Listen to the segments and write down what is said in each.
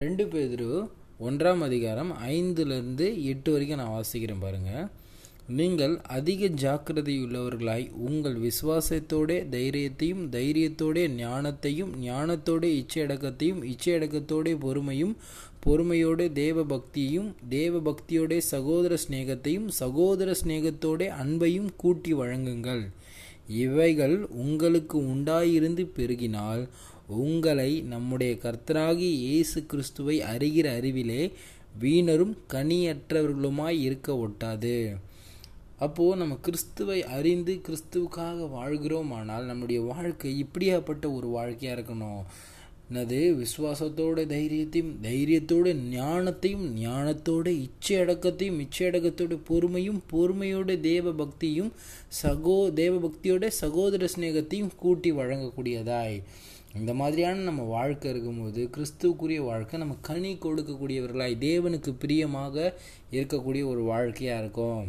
ரெண்டு பேர் ஒன்றாம் அதிகாரம் ஐந்துலேருந்து எட்டு வரைக்கும் நான் வாசிக்கிறேன் பாருங்கள் நீங்கள் அதிக ஜாக்கிரதையுள்ளவர்களாய் உங்கள் விசுவாசத்தோட தைரியத்தையும் தைரியத்தோட ஞானத்தையும் ஞானத்தோட இச்சையடக்கத்தையும் இச்சையடக்கத்தோட பொறுமையும் பொறுமையோட தேவ பக்தியையும் தேவ பக்தியோட சகோதர சிநேகத்தையும் சகோதர ஸ்நேகத்தோட அன்பையும் கூட்டி வழங்குங்கள். இவைகள் உங்களுக்கு உண்டாயிருந்து பெருகினால் உங்களை நம்முடைய கர்த்தராகி இயேசு கிறிஸ்துவை அறிகிற அறிவிலே வீணரும் கனியற்றவர்களுமாய் இருக்க ஒட்டாது. அப்போது நம்ம கிறிஸ்துவை அறிந்து கிறிஸ்துவுக்காக வாழ்கிறோமானால் நம்முடைய வாழ்க்கை இப்படியாப்பட்ட ஒரு வாழ்க்கையாக இருக்கணும். என்னது? விசுவாசத்தோட தைரியத்தையும் தைரியத்தோட ஞானத்தையும் ஞானத்தோட இச்சை அடக்கத்தையும் இச்சை அடக்கத்தோட பொறுமையும் பொறுமையோட தேவ பக்தியும் சகோ தேவ பக்தியோட சகோதர சிநேகத்தையும் கூட்டி வழங்கக்கூடியதாய். இந்த மாதிரியான நம்ம வாழ்க்கை இருக்கும்போது கிறிஸ்துவுக்குரிய வாழ்க்கை நம்ம கனி கொடுக்கக்கூடியவர்களாய் தேவனுக்கு பிரியமாக இருக்கக்கூடிய ஒரு வாழ்க்கையாக இருக்கும்.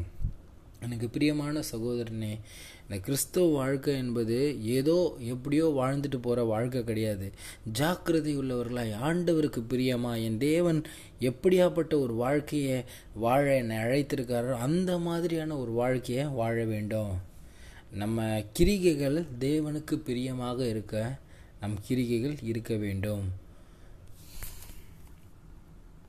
எனக்கு பிரியமான சகோதரனே இந்த கிறிஸ்தவ வாழ்க்கை என்பது ஏதோ எப்படியோ வாழ்ந்துட்டு போகிற வாழ்க்கை கிடையாது. ஜாக்கிரதை உள்ளவர்களாய் ஆண்டவருக்கு பிரியமா? என் தேவன் எப்படியாப்பட்ட ஒரு வாழ்க்கையை வாழ என்னை அழைத்திருக்காரோ அந்த மாதிரியான ஒரு வாழ்க்கையை வாழ வேண்டும். நம்ம கிரிகைகள் தேவனுக்கு பிரியமாக இருக்க நம் கிரிகைகள் இருக்க வேண்டும்.